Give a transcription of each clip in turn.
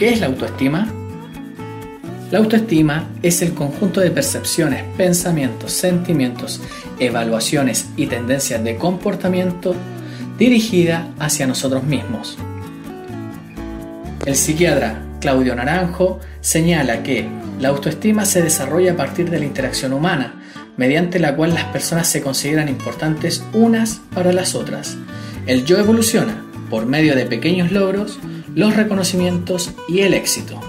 ¿Qué es la autoestima? La autoestima es el conjunto de percepciones, pensamientos, sentimientos, evaluaciones y tendencias de comportamiento dirigida hacia nosotros mismos. El psiquiatra Claudio Naranjo señala que la autoestima se desarrolla a partir de la interacción humana, mediante la cual las personas se consideran importantes unas para las otras. El yo evoluciona por medio de pequeños logros, los reconocimientos y el éxito.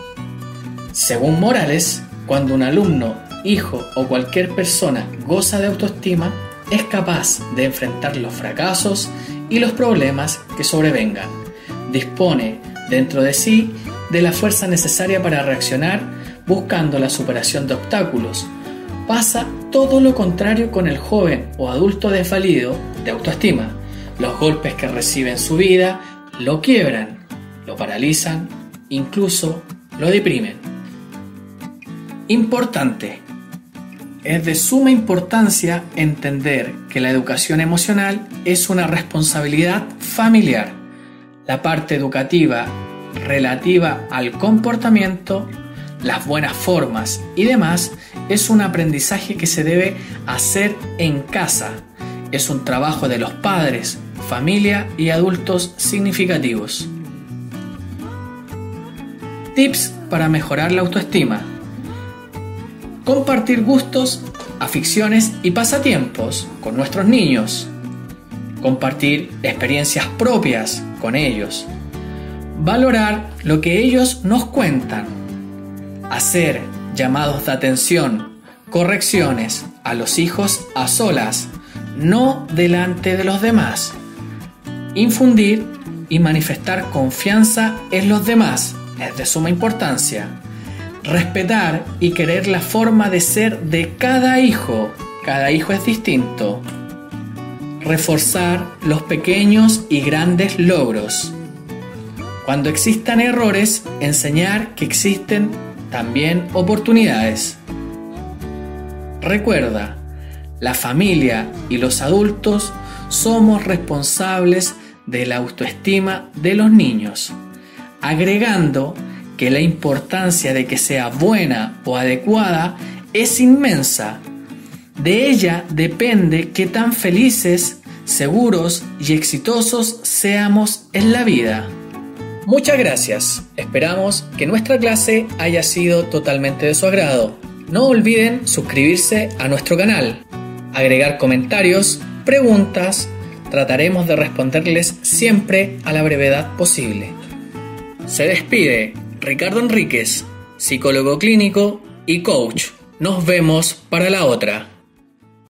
Según Morales, cuando un alumno, hijo o cualquier persona goza de autoestima, es capaz de enfrentar los fracasos y los problemas que sobrevengan. Dispone dentro de sí de la fuerza necesaria para reaccionar buscando la superación de obstáculos. Pasa todo lo contrario con el joven o adulto desvalido de autoestima. Los golpes que recibe en su vida lo quiebran, lo paralizan, incluso lo deprimen. Importante. Es de suma importancia entender que la educación emocional es una responsabilidad familiar. La parte educativa relativa al comportamiento, las buenas formas y demás es un aprendizaje que se debe hacer en casa. Es un trabajo de los padres, familia y adultos significativos. Tips para mejorar la autoestima. Compartir gustos, aficiones y pasatiempos con nuestros niños, compartir experiencias propias con ellos, valorar lo que ellos nos cuentan, hacer llamados de atención, correcciones a los hijos a solas, no delante de los demás, infundir y manifestar confianza en los demás es de suma importancia respetar y querer la forma de ser de cada hijo. Cada hijo es distinto. Reforzar los pequeños y grandes logros. Cuando existan errores, enseñar que existen también oportunidades. Recuerda, la familia y los adultos somos responsables de la autoestima de los niños, agregando que la importancia de que sea buena o adecuada es inmensa. De ella depende qué tan felices, seguros y exitosos seamos en la vida. Muchas gracias. Esperamos que nuestra clase haya sido totalmente de su agrado. No olviden suscribirse a nuestro canal, agregar comentarios, preguntas, trataremos de responderles siempre a la brevedad posible. Se despide Ricardo Enríquez, psicólogo clínico y coach. Nos vemos para la otra.